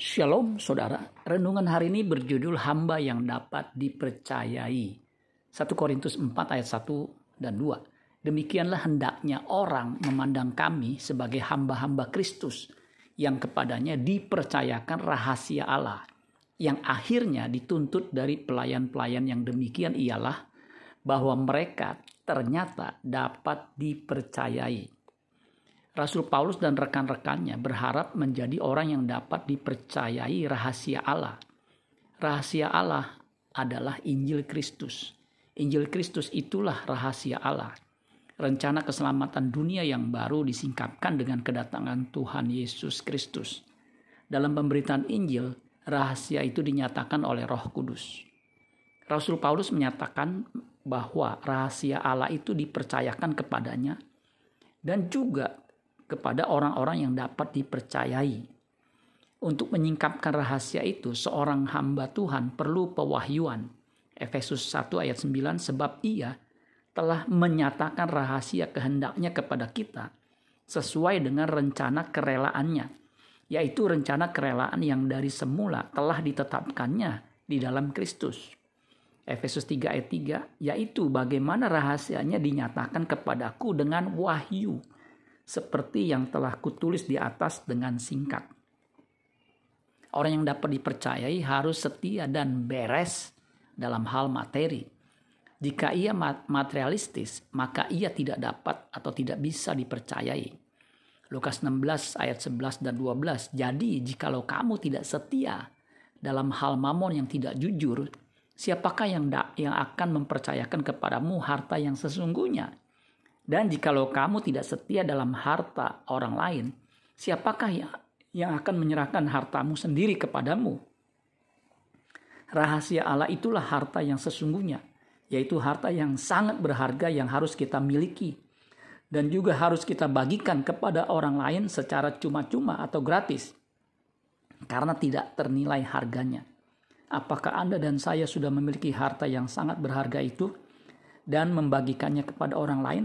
Shalom saudara, renungan hari ini berjudul hamba yang dapat dipercayai. 1 Korintus 4 ayat 1 dan 2. Demikianlah hendaknya orang memandang kami sebagai hamba-hamba Kristus yang kepadanya dipercayakan rahasia Allah. Yang akhirnya dituntut dari pelayan-pelayan yang demikian ialah bahwa mereka ternyata dapat dipercayai. Rasul Paulus dan rekan-rekannya berharap menjadi orang yang dapat dipercayai rahasia Allah. Rahasia Allah adalah Injil Kristus. Injil Kristus itulah rahasia Allah. Rencana keselamatan dunia yang baru disingkapkan dengan kedatangan Tuhan Yesus Kristus. Dalam pemberitaan Injil, rahasia itu dinyatakan oleh Roh Kudus. Rasul Paulus menyatakan bahwa rahasia Allah itu dipercayakan kepadanya dan juga kepada orang-orang yang dapat dipercayai. Untuk menyingkapkan rahasia itu, seorang hamba Tuhan perlu pewahyuan. Efesus 1 ayat 9, sebab ia telah menyatakan rahasia kehendaknya kepada kita sesuai dengan rencana kerelaannya, yaitu rencana kerelaan yang dari semula telah ditetapkannya di dalam Kristus. Efesus 3 ayat 3, yaitu bagaimana rahasianya dinyatakan kepadaku dengan wahyu seperti yang telah kutulis di atas dengan singkat. Orang yang dapat dipercayai harus setia dan beres dalam hal materi. Jika ia materialistis, maka ia tidak dapat atau tidak bisa dipercayai. Lukas 16 ayat 11 dan 12. Jadi jikalau kamu tidak setia dalam hal mamon yang tidak jujur, siapakah yang yang akan mempercayakan kepadamu harta yang sesungguhnya? Dan jikalau kamu tidak setia dalam harta orang lain, siapakah yang, yang akan menyerahkan hartamu sendiri kepadamu? Rahasia Allah itulah harta yang sesungguhnya, yaitu harta yang sangat berharga yang harus kita miliki dan juga harus kita bagikan kepada orang lain secara cuma-cuma atau gratis karena tidak ternilai harganya. Apakah Anda dan saya sudah memiliki harta yang sangat berharga itu dan membagikannya kepada orang lain?